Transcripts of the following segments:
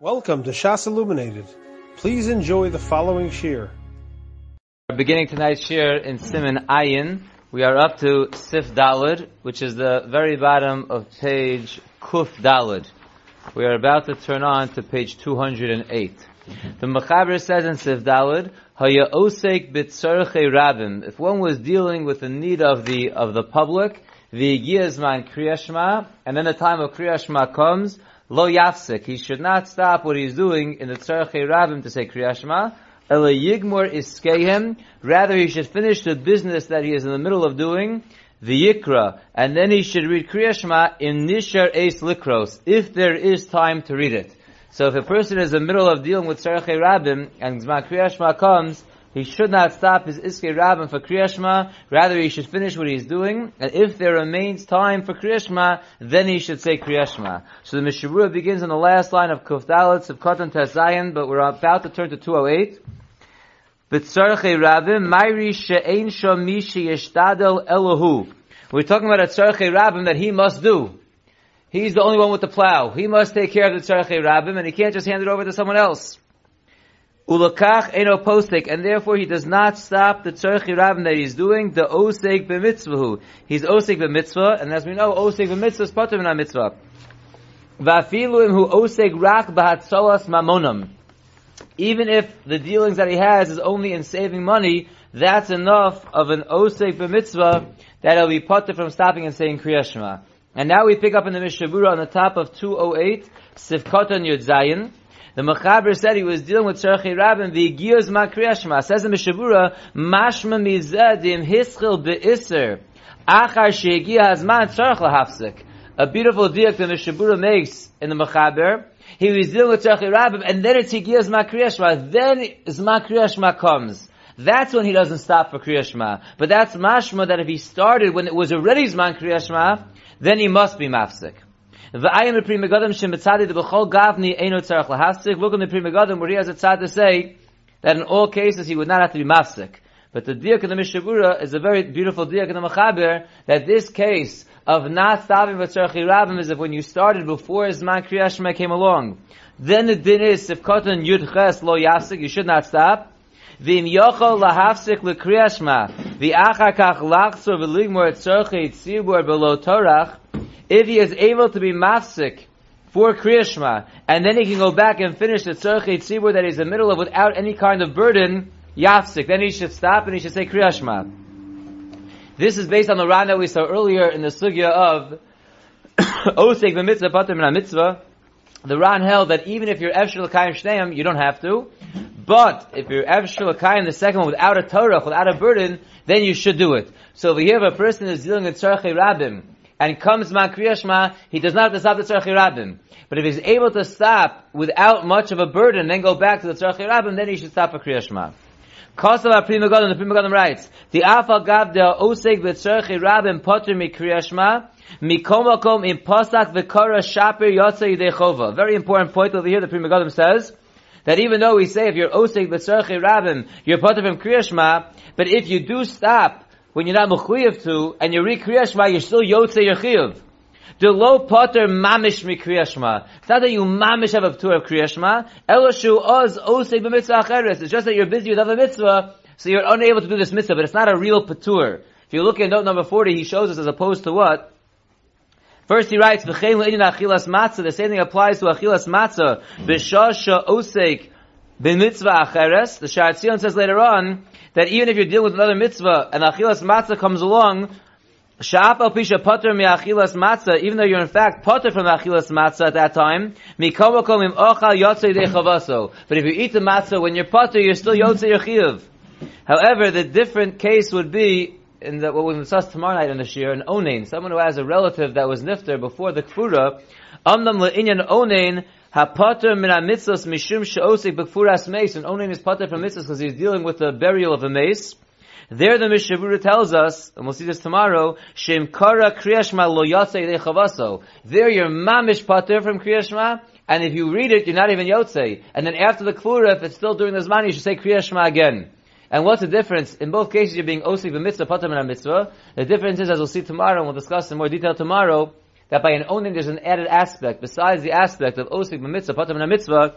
Welcome to Shas Illuminated. Please enjoy the following shir. Beginning tonight's shir in Siman Ayin. We are up to Sif Dalid, which is the very bottom of page Kuf Dalid. We are about to turn on to page 208. The Mechaber says in Sif Dalid, Haya osek bitzarche. If one was dealing with the need of the, of the public, the Yizman Kriyashma, and then the time of Kriyashma comes, Lo yafsik. He should not stop what he's doing in the tzarchei rabim to say kriyashma. Ela yigmor iskehem. Rather, he should finish the business that he is in the middle of doing, the yikra, and then he should read kriyashma in nishar eis likros, if there is time to read it. So if a person is in the middle of dealing with tzarchei rabim, and zman kriyashma comes, he should not stop his Iskei Rabbin for Kriyashma, rather he should finish what he's doing, and if there remains time for Kriyashma, then he should say Kriyashma. So the Mishabura begins on the last line of Kufdalit of Kotan Tezayin, but we're about to turn to 208. B'tzarchei Rabbim, Mayri she'ein shom mi she'yeshtadel Elohu. We're talking about a Tzarchei Rabbim that he must do. He's the only one with the plow. He must take care of the Tzarchei Rabbim, and he can't just hand it over to someone else. Ulakach eno postek, and therefore he does not stop the tzarchi rabin that he's doing, the osek b'mitzvahu. He's osek b'mitzvah, and as we know, osek b'mitzvah is pater min mitzvah. Vafilu hu osek rak b'hatzolas mamonam. Even if the dealings that he has is only in saving money, that's enough of an osek b'mitzvah that he'll be pater from stopping and saying kriyashma. And now we pick up in the Mishabura on the top of 208, Sifkotan Yud Zayin, the Mechaber said he was dealing with Tzarchei Rabin, the Giyos Makriyashma. Says in Mishabura, Mashma Mizadim Hischil Be'isr, Achar Shegiya Hazman Tzarch Lahafsik. A beautiful diak that Mishabura makes in the Mechaber. He was dealing with Tzarchei Rabin, and then it's Giyos Makriyashma. Then Zmakriyashma comes. That's when he doesn't stop for Kriyashma. But that's mashma that if he started when it was already Zman Kriyashma, then he must be mafsik. V'ayim the Pri Megadim shem betzadi the b'chol gavni eino tzarech lahasik. Look in the Pri Megadim where he has a tzad to say that in all cases he would not have to be mafsik. But the diak in the Mishabura is a very beautiful diak in the Mechaber that this case of not stopping for tzarchi rabim is if when you started before Zman Kriyashma came along. Then the din is if katan yud ches lo yasik you should not stop. V'im yochol lahafsik l'kriyashma v'achar kach lachzor v'ligmor tzarchi tzibur below torach if he is able to be mafsik for Kriyashma, and then he can go back and finish the Tzorchei Tzibur that he's in the middle of without any kind of burden, Yafsik, then he should stop and he should say Kriyashma. This is based on the Ran that we saw earlier in the Sugya of Osek b'mitzvah pater min mitzvah. The Ran held that even if you're Evshel L'kayim Shneim, you don't have to. But if you're Evshel L'kayim, the second one, without a Torah, without a burden, then you should do it. So if you have a person who's dealing with Tzorchei Rabim, and comes man kriyashma, he does not have to stop the tzarchi rabim. But if he's able to stop without much of a burden, then go back to the tzarchi rabim, then he should stop for kriyashma. Kosav Pri Megadim, the Pri Megadim writes, the Afal Gav de Oseg v'tzarchi rabim potter mi kriyashma, mikomakom in posak v'kara shapir yotze yidei Very important point over here, the Pri Megadim says, that even though we say if you're oseg v'tzarchi rabim, you're potter from kriyashma, but if you do stop when you're not mechuyev to, and you read Kriya Shema, you're still yotze your chiyuv. The low potter mamish mi Kriya Shema. It's not that you mamish have a tour of Kriya Shema. Eloshu oz osei b'mitzvah acheres. It's just that you're busy with other mitzvah, so you're unable to do this mitzvah, but it's not a real patur. If you look at note number 40, he shows us as opposed to what? First he writes, V'chein le'inin achilas matzah. The same thing applies to achilas matzah. B'shasha osek b'mitzvah acheres. The Sharatzion says later on, that even if you're dealing with another mitzvah and achilas matzah comes along, Sha'apal pisha potter mi achilas matzah, even though you're in fact potter from achilas matzah at that time, im ochal yotzei chavaso. But if you eat the matzah when you're potter, you're still yotzei your However, the different case would be in the, what we discuss tomorrow night in the shir, an onain, someone who has a relative that was nifter before the kfura, amnam le'inyan onain, Hapater min mitzvahs mishum she'osik b'kfuras mace, and owning his pater from mitzvahs because he's dealing with the burial of a mace. There the Mishabura tells us, and we'll see this tomorrow, Shem Kara Kriyashma lo Yotzei chavaso. There you're mamish pater from Kriyashma, and if you read it, you're not even Yotzei. And then after the Kvura, if it's still during the Zman, you should say Kriyashma again. And what's the difference? In both cases, you're being osik mitzvah, pater min mitzvah. The difference is, as we'll see tomorrow, and we'll discuss in more detail tomorrow, that by an onin there's an added aspect, besides the aspect of osik mitzvah, patam mitzvah,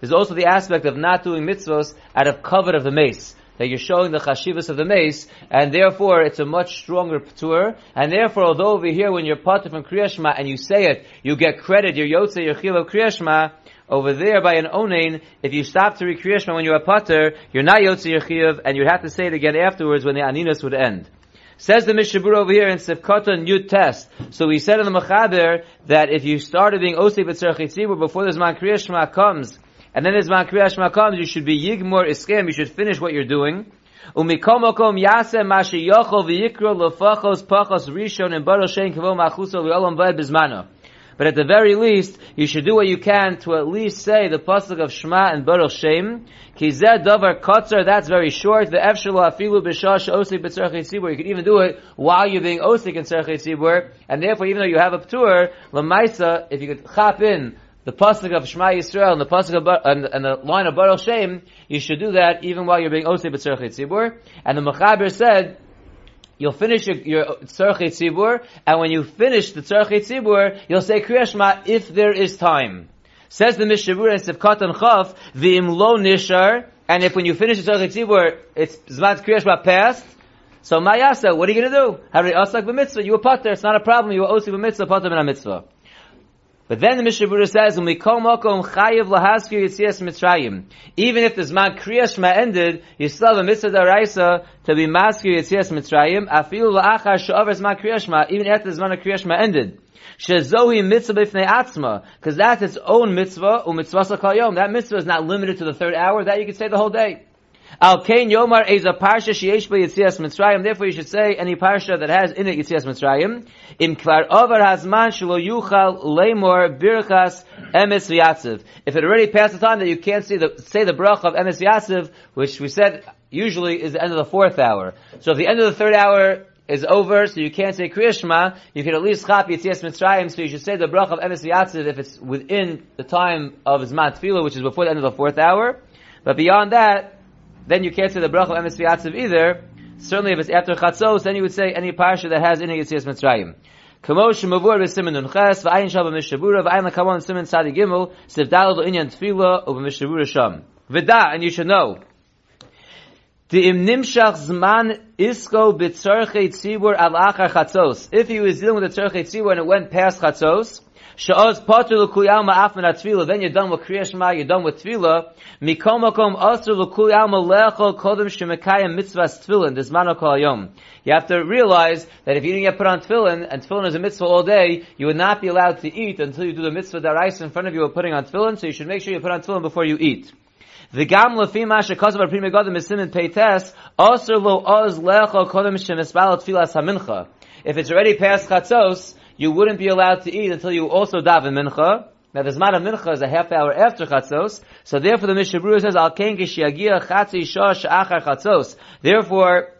there's also the aspect of not doing mitzvahs out of covet of the mace. That you're showing the chashivas of the mace, and therefore it's a much stronger patur, and therefore although over here when you're pater from Kriyashma and you say it, you get credit, you're yotze, you're chil Kriyashma, over there by an onain, if you stop to read Kriyashma when you're a potter, you're not yotze your and you'd have to say it again afterwards when the aninus would end. Says the Mishabur over here in Sefkota Yud Test. So we said in the Mechaber that if you started being Osei B'tzerach before the Zman Kriyashma comes, and then as man Kriyash comes, you should be Yigmor Iskem, you should finish what you're doing. Umikomokom yase mashi yochol v'yikro lefachos pachos rishon and baro shein kavo machuso v'olam v'ed. But at the very least, you should do what you can to at least say the pasuk of Shema and Baruch Shem. Ki zeh davar kotzer, that's very short. The efshalo afilu b'shash osik b'tzarech tzibur. You could even do it while you're being osik in tzarech tzibur. And therefore, even though you have a ptur, lemaisa, if you could chop in the pasuk of Shema Yisrael and the pasuk of and, and, the line of Baruch Shem, you should do that even while you're being Osei B'Tzerchei Tzibur. And the Mechaber said, you'll finish your, your Tzerchei Tzibur, and when you finish the Tzerchei Tzibur, you'll say Kriya Shema if there is time. Says the Mishabur and Sivkat and Chav, V'im lo nishar, and if when you finish the Tzerchei Tzibur, it's Zmat Kriya Shema past, so Mayasa, what are you going to do? Hari Asak b'mitzvah, you were pater, it's not a problem, you were Osi b'mitzvah, pater b'na mitzvah. But then the Mishnah Berurah says, "When we "Umikol makom chayiv lahaskir yitzias mitzrayim." Even if the zman kriya shema ended, you still have a mitzvah daraisa to be maskir yitzias mitzrayim. Afilu laachar she'over zman kriya shema, even after the zman kriya shema ended. Shezohi mitzvah b'fnei atzma, because that's its own mitzvah, u'mitzvah yom. That mitzvah is not limited to the third hour. That you could say the whole day. Al Kain Yomar is a parsha sheyesh Yitzias Mitzrayim. Therefore, you should say any parsha that has in it Yitzias Mitzrayim. Im over hazman shelo yuchal lemor birchas emes v'yatziv. If it already passed the time that you can't say the say the brach of emes v'yatziv, which we said usually is the end of the fourth hour. So if the end of the third hour is over, so you can't say Kriyashma, you can at least chap Yitzias Mitzrayim, so you should say the brach of emes v'yatziv if it's within the time of Zman Tefillah, which is before the end of the fourth hour. But beyond that, then you can't say the bracha of emes either. Certainly, if it's after chatzos, then you would say any parsha that has in it Yitzias Mitzrayim. Kamosh mavur b'simin nun v'ayin shal b'mishabura, v'ayin lakamon simin tzadi gimel, siv dalad inyan tefila, u'b'mishabura sham. V'da, and you should know, Im nimshach zman isko b'tzorchei tzibur al achar chatzos. If he was dealing with the tzorchei tzibur and it went past chatzos, then you're done with Kriya Shema, you're done with tefillah. Mikom makom asr l'kuy alma lechol kodem shemekayim mitzvahs tefillin, this mano kol yom. You have to realize that if you didn't get put on tefillin, and tefillin is a mitzvah all day, you would not be allowed to eat until you do the mitzvah darais in front of you of putting on tefillin, so you should make sure you put on tefillin before you eat. The gam lefi ma shekazav al Pri Megadim misimin peites, asr lo oz lechol kodem shemespal tefillas hamincha. If it's already past chatzos, you wouldn't be allowed to eat until you also daven mincha. Now the Zman of Mincha is a half hour after Chatzos, so therefore the Mishnah Berurah says, Al ken kishiagia chatzi shosh achar Chatzos. Therefore,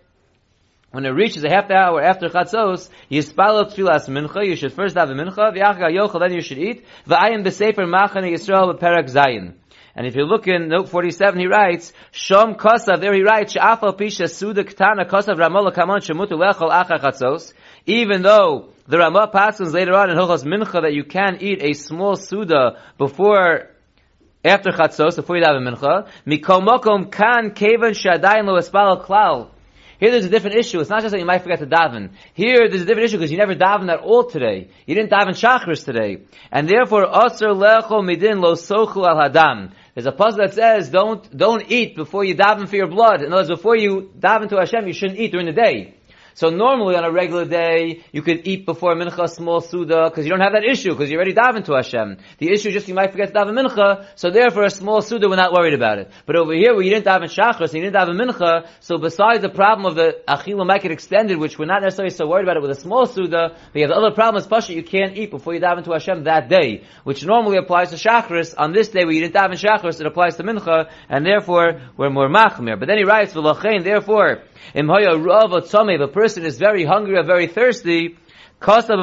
when it reaches a half hour after Chatzos, yispalo tfilas mincha, you should first daven mincha, v'achar yochel, then you should eat, v'ayim b'sefer machane Yisrael b'perak zayin. And if you look in note 47, he writes, Shom Kosav, there he writes, Sha'afal Pisha Suda Ktana Kosav Ramola Kamon Shemutu Lechol Chatzos, even though the Ramah passes later on in Hilchos Mincha that you can eat a small Suda before after Chatzos, before you have a Mincha, Mikol Mokom Kan Kevan Shadayin Lo Espal Klal. Here there's a different issue. It's not just that you might forget to daven. Here there's a different issue because you never davened at all today. You didn't daven chakras today. And therefore, Asr Lecho Midin Lo Sochu Al Hadam. There's a puzzle that says don't, don't eat before you daven for your blood. In other words, before you daven to Hashem, you shouldn't eat during the day. So normally on a regular day, you could eat before mincha small suda, because you don't have that issue, because you already daven to Hashem. The issue is just you might forget to daven mincha, so therefore a small suda, we're not worried about it. But over here, where you didn't daven shachris, and you didn't daven mincha, so besides the problem of the achila might get extended, which we're not necessarily so worried about it with a small suda, but you have the other problem is pasha, you can't eat before you daven to Hashem that day, which normally applies to shachris. On this day where you didn't daven shachris, it applies to mincha, and therefore we're more machmir. But then he writes, therefore, if a person is very hungry or very thirsty, As we'll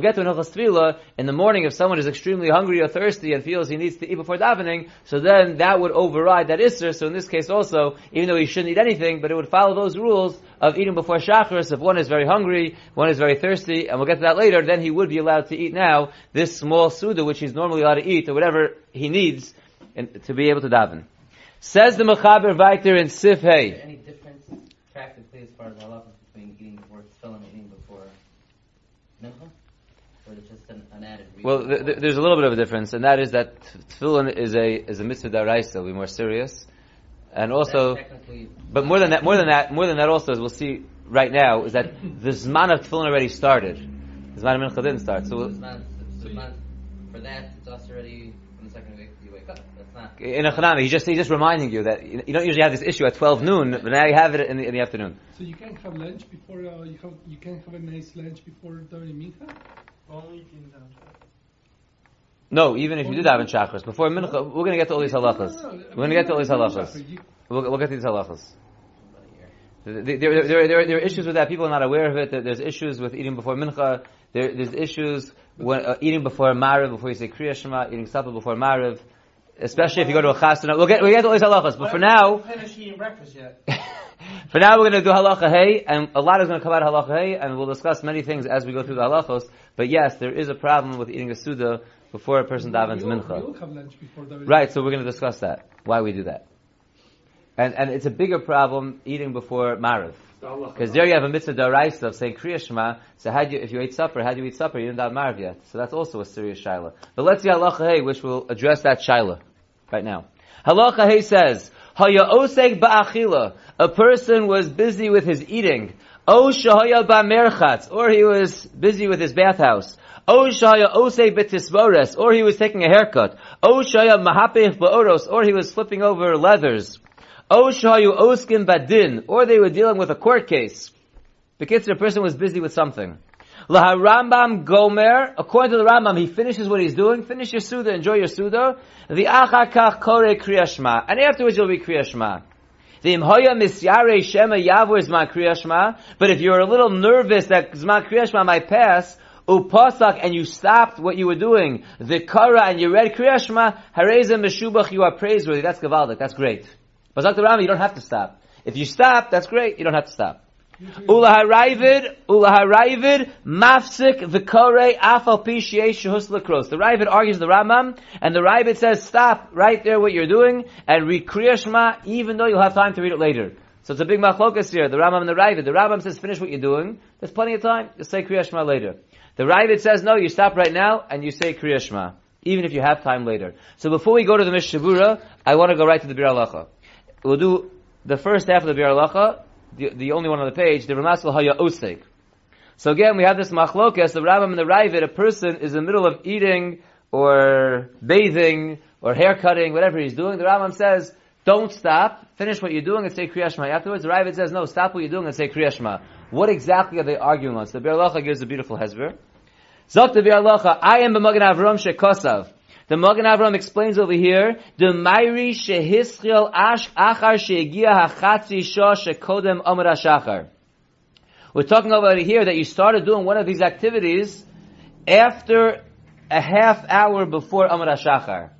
get to in in the morning if someone is extremely hungry or thirsty and feels he needs to eat before davening, so then that would override that Isser. So in this case also, even though he shouldn't eat anything, but it would follow those rules of eating before Shacharis. If one is very hungry, one is very thirsty, and we'll get to that later, then he would be allowed to eat now this small Suda, which he's normally allowed to eat, or whatever he needs to be able to daven. Says the Mechaber Viter in Sif Hey. Any difference practically as far as halacha between eating before tefillin and eating before mincha? Or is it just an, an added reason? Well, th- th- there's a little bit of a difference, and that is that tefillin is a is a mitzvah daraisa. We're more serious, and also, but more than that, more than that, more than that, also, as we'll see right now, is that the zman of tefillin already started. The zman of mincha didn't start. So it's not, it's not, for that, it's also already from the second week you wake up. That's not. In a chanami, he's just he's just reminding you that you don't usually have this issue at 12 noon, but now you have it in the, in the afternoon. So you can't have lunch before uh, you have you can have a nice lunch before during mincha. Only if you No, even if you did have in chakras before mincha, we're going to get to all these halachas. We're going to get to all these halachas. You- We'll, we'll get to these halachas. About. There, there, there, there, there are issues with that. People are not aware of it. There's issues with eating before mincha. There, there's issues when uh, eating before mariv, before you say kriya shema, eating supper before mariv. Especially if you go to a chasana. We'll get, we'll get to all these halachas. But for now, finish eating breakfast yet. for now we're going to do halacha hey, and a lot is going to come out of halacha hey, and we'll discuss many things as we go through the halachos. But yes, there is a problem with eating a suda before a person davens mincha. You will have lunch before during Right, so we're going to discuss that. Why we do that. And, and it's a bigger problem eating before Mariv. Because there you have a mitzvah daraisa of saying Kriya Shema. So how do you, if you ate supper, how do you eat supper? You didn't have Mariv yet. So that's also a serious shaila. But let's see halacha hey, which will address that shaila right now. Halacha hey says, Haya oseg ba'achila. A person was busy with his eating. O shahaya ba'merchatz. Or he was busy with his bathhouse. O shaya oseg betisbores. Or he was taking a haircut. O shaya mahapech ba'oros. Or he was flipping over leathers. O shayu oskin badin. Or they were dealing with a court case. The kids, the person was busy with something. Laha Rambam Gomer, according to the Rambam, he finishes what he's doing. Finish your Suda, enjoy your Suda. The Achakach Kore Kriyashma. And afterwards you'll be Kriyashma. The Imhoya Misyare Shema Yavur Zman Kriyashma. But if you're a little nervous that Zman Kriyashma might pass, Upasak, and you stopped what you were doing, the Kara, and you read Kriyashma, Hareza Meshubach, you are praiseworthy. That's Gavaldik. That's great. But Dr. Rambam, you don't have to stop. If you stop, that's great. You don't have to stop. Ulaharayvid, Ulaharayvid, Mafsik, Vikore, Afal Pishye. The Ravid argues the Rambam, and the Ravid says, stop right there what you're doing, and read Kriya Shema, even though you'll have time to read it later. So it's a big machlokas here, the Rambam and the Ravid. The Rambam says, finish what you're doing, there's plenty of time, just say Kriya Shema later. The Ravid says, no, you stop right now, and you say Kriya Shema, even if you have time later. So before we go to the Mishabura, I want to go right to the Biur Halacha. We'll do the first half of the Biur Halacha, the, the only one on the page, the Ramasal Haya Oseg. So again, we have this machlokas, the Rambam and the Ravid, a person is in the middle of eating, or bathing, or hair cutting, whatever he's doing, the Rambam says, don't stop, finish what you're doing and say Kriya Shema. Afterwards, the Ravid says, no, stop what you're doing and say Kriya Shema. What exactly are they arguing on? So the Biur Halacha gives a beautiful hezber. Zok the Biur Halacha, I am b'magen Avram shekosav. The Magen Avram explains over here, the Mairi shehischil ash achar shegia hachatzi shah shekodem amar shachar. We're talking about here that you started doing one of these activities after a half hour before amar shachar.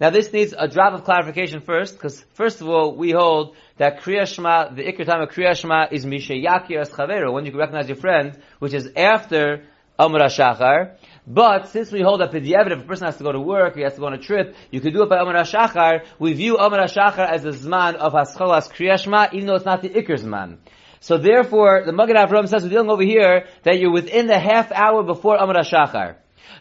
Now this needs a drop of clarification first, because first of all, we hold that Kriya Shema, the Iker time of Kriya Shema is Misha Yakir as Chaveru, when you recognize your friend, which is after Amar Shachar. But since we hold that Pidyavid, if a person has to go to work, he has to go on a trip, you could do it by Amar Shachar, we view Amar Shachar as the Zman of Hascholas Kriya Shema, even though it's not the Iker Zman. So therefore, the Magen Avram says we're dealing over here that you're within the half hour before Amar Shachar.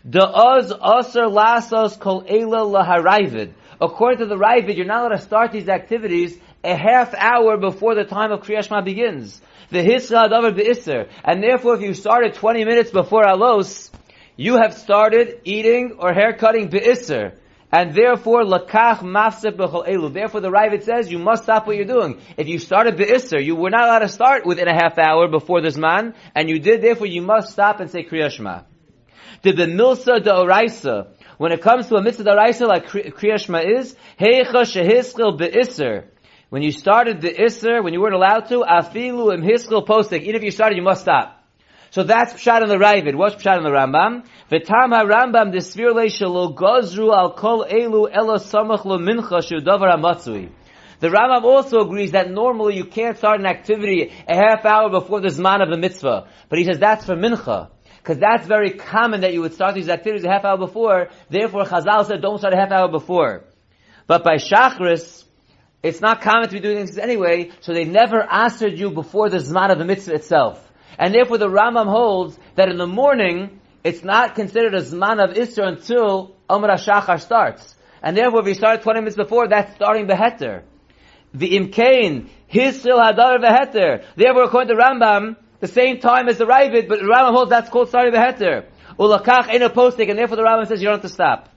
The Oz Aser Lasos Kol Eila Laharayvid. According to the Ravid, you're not allowed to start these activities a half hour before the time of Kriya Shema begins. The Hisra Davar Be'isr. And therefore, if you started 20 minutes before Alos, you have started eating or hair cutting Be'isr. And therefore, lakach mafsek elu. Therefore, the Ravid says you must stop what you're doing. If you started be'isr, you were not allowed to start within a half hour before this man, and you did. Therefore, you must stop and say kriya shema. The milsa da'oraisa, when it comes to a mitzvah da'oraisa like kriya shema is, heicha shehiskil be'isr, when you started the Isser, when you weren't allowed to, afilu im hiskil postik, even if you started, you must stop. So that's Pshat in the Ravid. What's Pshat in the Rambam? V'tam ha-Rambam desvir le shelo gozru al kol elu elo samach lo mincha shu davar hamatzui. The Rambam also agrees that normally you can't start an activity a half hour before the Zman of the mitzvah. But he says that's for mincha. Because that's very common that you would start these activities a half hour before. Therefore, Chazal said don't start a half hour before. But by Shachris, it's not common to be doing things anyway, so they never answered you before the Zman of the mitzvah itself. And therefore the Rambam holds that in the morning, it's not considered a Zman of Isra until Omer HaShachar starts. And therefore if you start 20 minutes before, that's starting Beheter. The Imkain, Hisril Hadar Beheter. Therefore according to Rambam, the same time as the Ravid, but the Rambam holds that's called starting Beheter. Ulakach ain't a posting, and therefore the Rambam says you don't have to stop.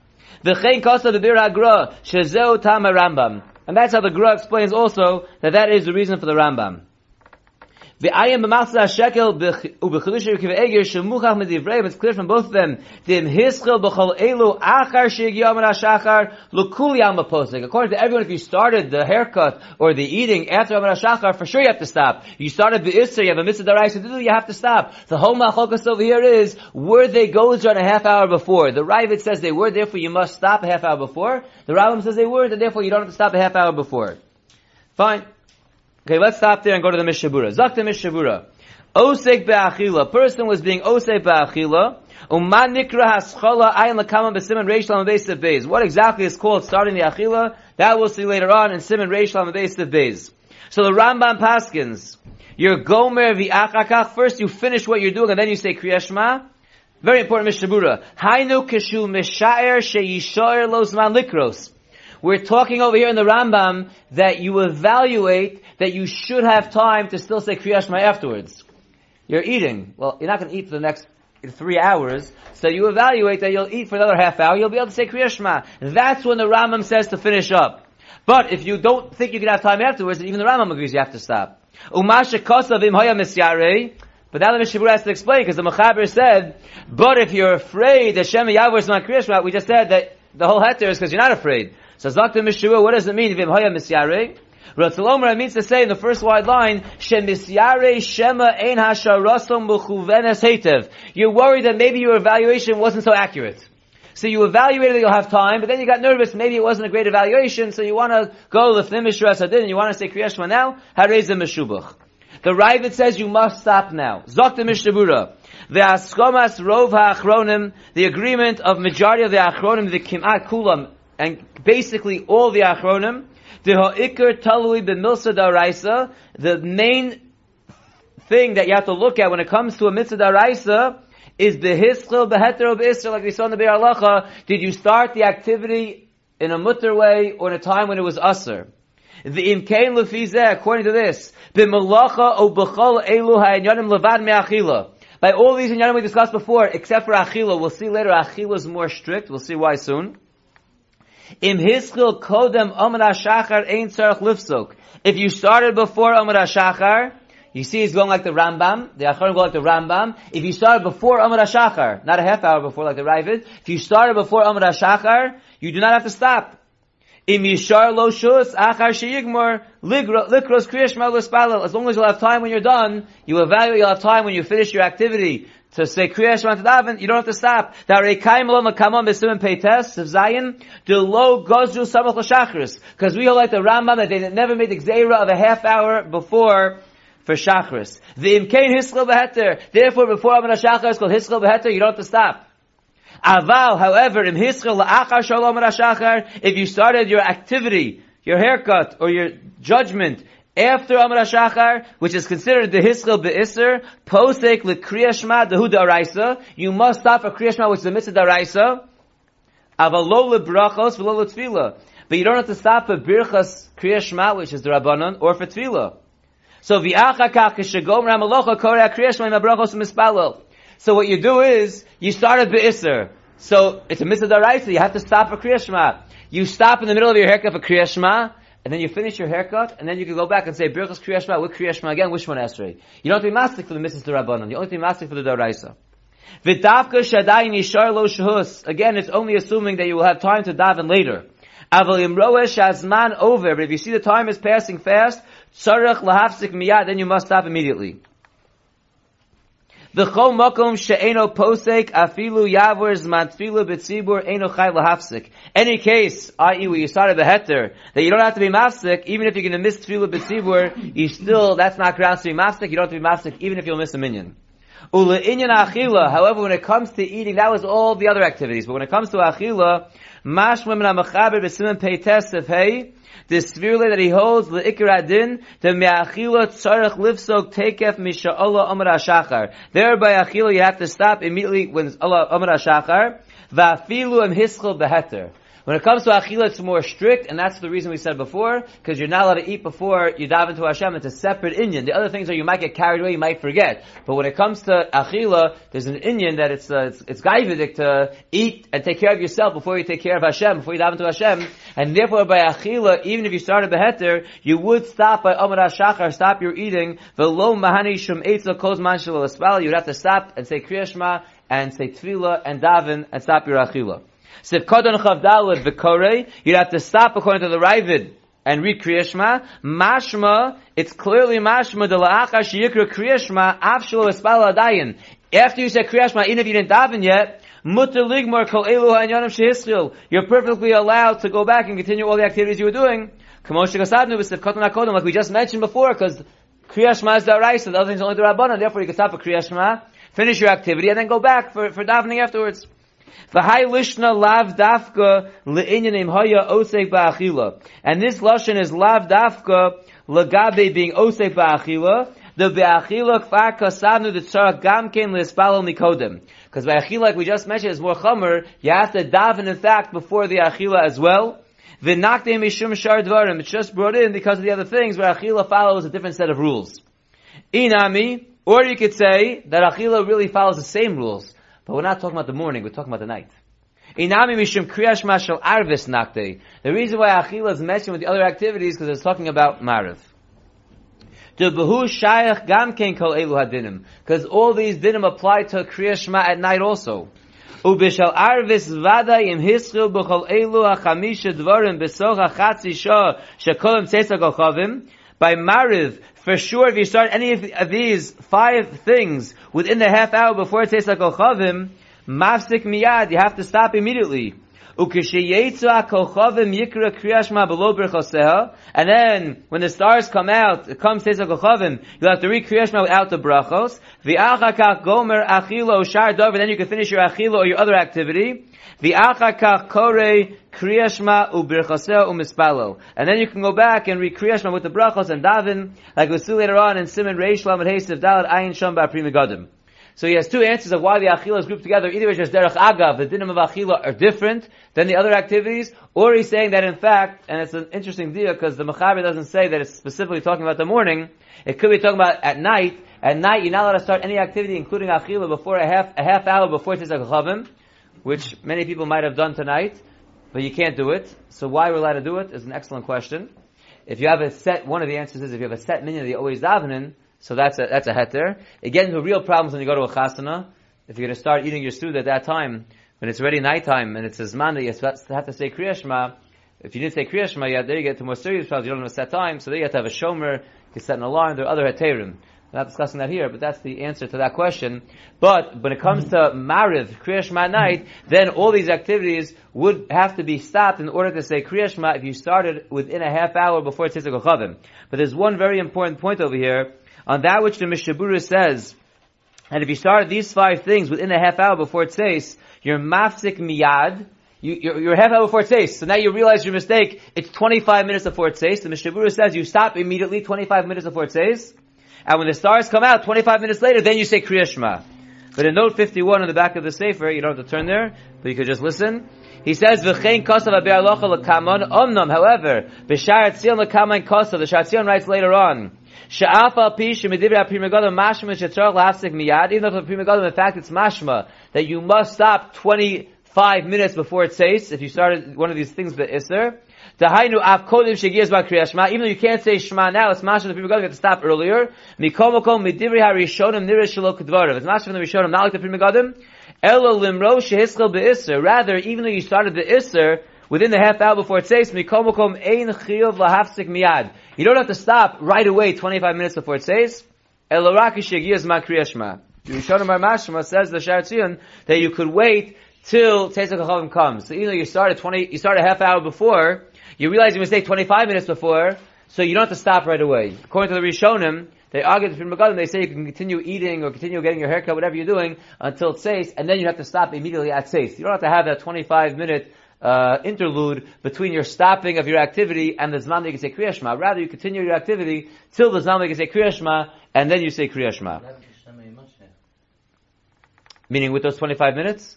The Chen Kosa the Biur HaGra, Shezeu Tam Rambam. And that's how the Gra explains also that that is the reason for the Rambam. V'ayim b'malsa shekel u'b'chilush Rekiv Eger shemuchach medivrei. It's clear from both of them. Dim hischel b'chol elu achar she'giyam ha'shachar l'kuli am posik. According to everyone, if you started the haircut or the eating after Yom HaShachar, for sure you have to stop. You started the Isser, you have a mitzvah daraisa you have to stop. The whole machokas over here is, were they goes on a half hour before? The Ravid says they were, therefore you must stop a half hour before. The Rambam says they were, and therefore you don't have to stop a half hour before. Fine. Okay, let's stop there and go to the Mishabura. Zakta Mishabura. Osek be'achila. Person was being osek be'achila. Uman nikra haschala ayin lakama b'simen reish lam b'esiv beis. What exactly is called starting the achila? That we'll see later on in simen reish lam b'esiv beis. So the Rambam Paskins. You're gomer v'achakach. First you finish what you're doing and then you say kriyashma. Very important Mishabura. Hainu kishu mishaer sheyishoer lo zman likros. We're talking over here in the Rambam that you evaluate that you should have time to still say Kriyashma afterwards. You're eating. Well, you're not going to eat for the next three hours, so you evaluate that you'll eat for another half hour, you'll be able to say Kriyashma. That's when the Rambam says to finish up. But if you don't think you can have time afterwards, even the Rambam agrees you have to stop. Umasha kosav im hoya misyarei. But now the Mishabur has to explain, because the Mechaber said, but if you're afraid that Yavor is not Kriyashma, we just said that the whole heter is because you're not afraid. So Zakta Mishabur, what does it mean, vim hoya misyarei? Ratzalomer means to say in the first wide line, Shemisyare Shema Ein Hasharasom Mechuvenes Hetev. You're worried that maybe your evaluation wasn't so accurate. So you evaluated that you'll have time, but then you got nervous, maybe it wasn't a great evaluation, so you want to go Lefnimish Rasadin, and you want to say Kriyashma now, Hareza Meshubach. The Ravid says you must stop now. Zokta Mishabura. The Askomas Rov HaAchronim, the agreement of majority of the Achronim, the Kimat Kulam, and basically all the Achronim, the ha'ikr talui b'milsa daraisa, the main thing that you have to look at when it comes to a mitzvah daraisa is the hischil beheter of Israel, like we saw in the Be'er. Did you start the activity in a mutter way or in a time when it was usr? The imkain lefizeh, according to this, b'malacha o b'chol elu ha'inyanim levad me'achila. By all these inyanim we discussed before, except for achila, we'll see later achila is more strict. We'll see why soon. Im hiskil kodem Amar HaShachar ein tzarech lifsok. If you started before Amar HaShachar, you see it's going like the Rambam, the Acharon go like the Rambam. If you started before Amar HaShachar, not a half hour before like the Ravid, if you started before Amar HaShachar, you do not have to stop. Im yishar lo shus achar sheyigmor likros kriyash spalel. As long as you'll have time when you're done, you evaluate you'll have time when you finish your activity to say Kriya Shema Daven, you don't have to stop. Because we hold like the Rambam that they never made the Gzeira of a half hour before for Shachris. The Imkain Hiskal Beheter. Therefore, before Amar HaShachar is called Hiskal Beheter, you don't have to stop. Aval, however, in Hiskal La'achar Shalom HaShachar, if you started your activity, your haircut, or your judgment, after Amar HaShachar, which is considered the Hiskal Be'isr, posek l'Kriya Shema dehu da'araisa, you must stop for Kriya Shema, which is the mitzvah da'araisa, avalo le'brachos v'lo le'tfila. But you don't have to stop for Birchas Kriya Shema, which is the Rabbanon, or for Tfila. So v'achakach k'shagom ramalocha korei Kriya Shema brachos mispalel. So what you do is, you start at Be'isr. So, it's a mitzvah da'araisa, you have to stop for Kriya Shema. You stop in the middle of your haircut for Kriya Shema, and then you finish your haircut, and then you can go back and say Birchas Kriya Shema with Kriya Shema again. Which one Esrei? You don't have to be mastic for the Mrs. Rabbanon. You only have to be mastic for the Daraisa. V'davka shadayin yishar lo shahus. Again, it's only assuming that you will have time to daven later. Aval imroesh azman over, but if you see the time is passing fast, tzarech lahafsik miyad, then you must stop immediately. V'chol makom she'eno posek afilu yavur zman tfilu b'tzibur eno chay lahafsik. Any case, i.e. where you started the heter, that you don't have to be mafsik, even if you're going to miss tfilu b'tzibur, you still, that's not grounds to be mafsik, you don't have to be mafsik, even if you'll miss a minion. Ula inyan achila, however, when it comes to eating, that was all the other activities, but when it comes to achila, mash women amachaber b'simen pei test of hey, the svirle that he holds the ikra din the me'achila tzarech livsok takef misha'Allah amar hashachar. There by achila you have to stop immediately when Allah amar hashachar. Va'afilu em hischel beheter. When it comes to achila, it's more strict, and that's the reason we said before, because you're not allowed to eat before you dive into Hashem. It's a separate Indian. The other things are you might get carried away, you might forget. But when it comes to achila, there's an Indian that it's uh, it's, it's to eat and take care of yourself before you take care of Hashem, before you dive into Hashem. And therefore, by achila, even if you started beheter, you would stop by Amar HaShachar, stop your eating. V'lo mahani shum eitzel koz man You would have to stop and say kriyashma and say tefillah and daven and stop your achila. Sif Kodon Chavdalad V'Korei, you'd have to stop according to the Ravid and read Kriyashma. Mashma, it's clearly Mashma, the La'acha Shiyikra Kriyashma, Avshalo Espala Adayin. After you say Kriyashma, even if you didn't daven yet, Mutter Kol Elu Shehischil, you're perfectly allowed to go back and continue all the activities you were doing. Kamosh Kasadnu V'Sif Kodon HaKodon, like we just mentioned before, because Kriyashma is the so the other things only the Rabbanan, therefore you can stop for Kriyashma, finish your activity, and then go back for, for davening afterwards. Ba'achila. And this lashon is lav dafka legabe being osek ba'achila. The be'achila kfar kasavnu the tzara gamken le'espalo mikodem. Because be'achila, like we just mentioned, is more chomer. You have to daven in fact before the achila as well. V'nakte mishum shar dvarim. It's just brought in because of the other things where achila follows a different set of rules. Inami, or you could say that achila really follows the same rules. But we're not talking about the morning, we're talking about the night. Inami mishum kriyash mashal arvis nakte. The reason why achila is mentioned with the other activities because it's talking about hadinim. Because all these dinim apply to kriyash ma at night also. Ubishal arvis vada im hischil b'chol elu hachamisha dvarim besoch hachatzi shah shekolim tzesa gochavim. By mariv, for sure, if you start any of these five things within the half hour before it tastes like chavim, mafsik miyad, you have to stop immediately. And then, when the stars come out, it comes Tetzak Chavim, you'll have to read Kriyashma without the brachos. gomer achilo shar then you can finish your achilo or your other activity. The Akakah Kore kriyashma ubirchaseh umispalo. And then you can go back and read kriyashma with the brachos and daven, like we'll see later on in Siman Reish Lamed Hesev Dalet Ayin Sham Ba'Pri Megadim. So he has two answers of why the achila is grouped together. Either it's just derech agav, the dinim of achila are different than the other activities, or he's saying that in fact, and it's an interesting deal because the mechaber doesn't say that it's specifically talking about the morning. It could be talking about at night. At night, you're not allowed to start any activity, including achila, before a half a half hour before Tzedek Chavim, which many people might have done tonight but you can't do it. So why we're allowed to do it is an excellent question. If you have a set, one of the answers is if you have a set minyan that you always davening, so that's a, that's a heter. It gets into real problems when you go to a chasana. If you're going to start eating your food at that time, when it's already nighttime and it's a zman that you have to say kriyashma, if you didn't say kriyashma yet, there you get to more serious problems. You don't have a set time, so there you have to have a shomer, you set an alarm, there are other heterim. We're not discussing that here, but that's the answer to that question. But when it comes to Mariv, Kriyashma night, then all these activities would have to be stopped in order to say Kriyashma if you started within a half hour before Tzitzik Chavim. But there's one very important point over here, on that which the Mishabura says, and if you started these five things within a half hour before it says, you're mafsik miyad, you, you're, you're half hour before says, so now you realize your mistake, it's 25 minutes before says, the Mishabura says you stop immediately 25 minutes before it says, and when the stars come out 25 minutes later, then you say Kriya Shema. But in note 51 on the back of the Sefer, you don't have to turn there, but you could just listen. He says, "V'chein kosav aber alocha lekamon omnam." However, b'shar tzion lekaman kosav. The Shatzion writes later on, "Sha'afa pi shemidivra Pri Megadim mashma shetzorach lahafsik miyad." Even though the Pri Megadim, in fact, it's mashma that you must stop twenty-five minutes before it says. If you started one of these things, the iser. Dahainu av kodim shegiyas ba kriya shema. Even though you can't say shema now, it's mashma the people you have to stop earlier. Mikomokom midivri harishonim nirish shelo kedvarav. It's mashma from the rishonim, not like the prima Elo limro shehischel be'isr. Rather, even though you started the isr, within the half hour before it says, Mikom Mokom Ein Chiyuv Lahafsik Miyad. You don't have to stop right away 25 minutes before it says. Rishonim Mashma says the Sharatzion that you could wait till Tzeitzak HaChavim comes. So even though you start at 20, you start a half hour before, you realize you mistake 25 minutes before, so you don't have to stop right away. According to the Rishonim, they argue the Megadim, they say you can continue eating or continue getting your haircut, whatever you're doing, until it says, and then you have to stop immediately at says. You don't have to have that 25 minute uh, interlude between your stopping of your activity and the Zman that you say Kriya Shema. Rather, you continue your activity till the Zman that you say Kriya Shema, and then you say Kriya Shema. Meaning with those 25 minutes?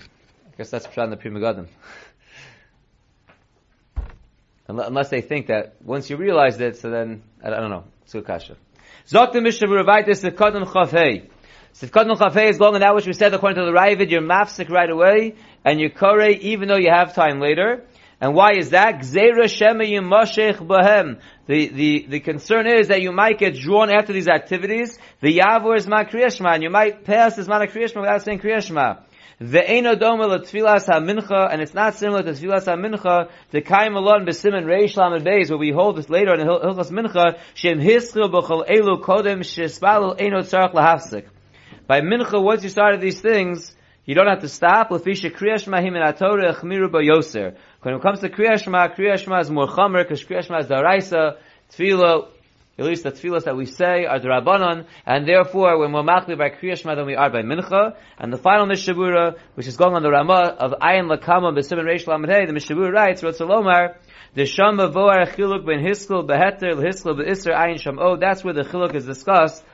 I guess that's Pshat in the Pri Megadim. Unle- Unless they think that once you realize it, so then, I don't know, it's kasha. Zok the Mishnah Buravaitis Sivkadon Sivkadon Chafei is long and that which we said according to the Ravid, you're mafsik right away, and you kore even though you have time later. And why is that? The, the, the concern is that you might get drawn after these activities. The Yavor is Ma Kriyashma, and you might pass this Man Kriyashma without saying Kriyashma. Ve'eno doma letfilas ha-mincha, and it's not similar to tfilas ha-mincha, the kaim alon b'simen reish lamed beis, where we hold this later in Hil- Hilchas Mincha, shem hischil b'chol elu kodem shespalel eno tzarech lahafsik. By mincha, once you started these things, you don't have to stop. When it comes to kriyash ma, kriyash ma is more chamer, because kriyash ma is daraisa, tefillah, at least the tefillas that we say are the Rabbanon, and therefore we're more makli by Kriya Shema than we are by Mincha. And the final Mishabura, which is going on the Ramah of Ayin Lakama B'Siman Reish Lamed the Mishabura writes, Rotzalomar, the Shama Voar Chiluk Ben Hiskil Beheter Hiskil Be'Isr Ayin Sham that's where the Chiluk is discussed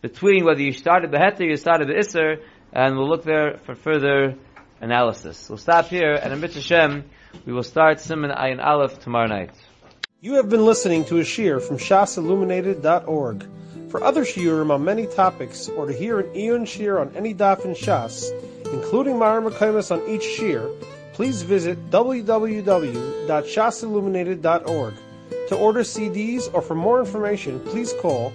between whether you started Beheter or you started Be'Isr, and we'll look there for further analysis. We'll stop here, and in Mitzvah Shem, we will start Siman Ayin Aleph tomorrow night. You have been listening to a shear from shasilluminated.org. For other shiurim on many topics, or to hear an Eon shear on any daf in Shas, including Mara Makaimas on each shear, please visit www.shasilluminated.org. To order CDs or for more information, please call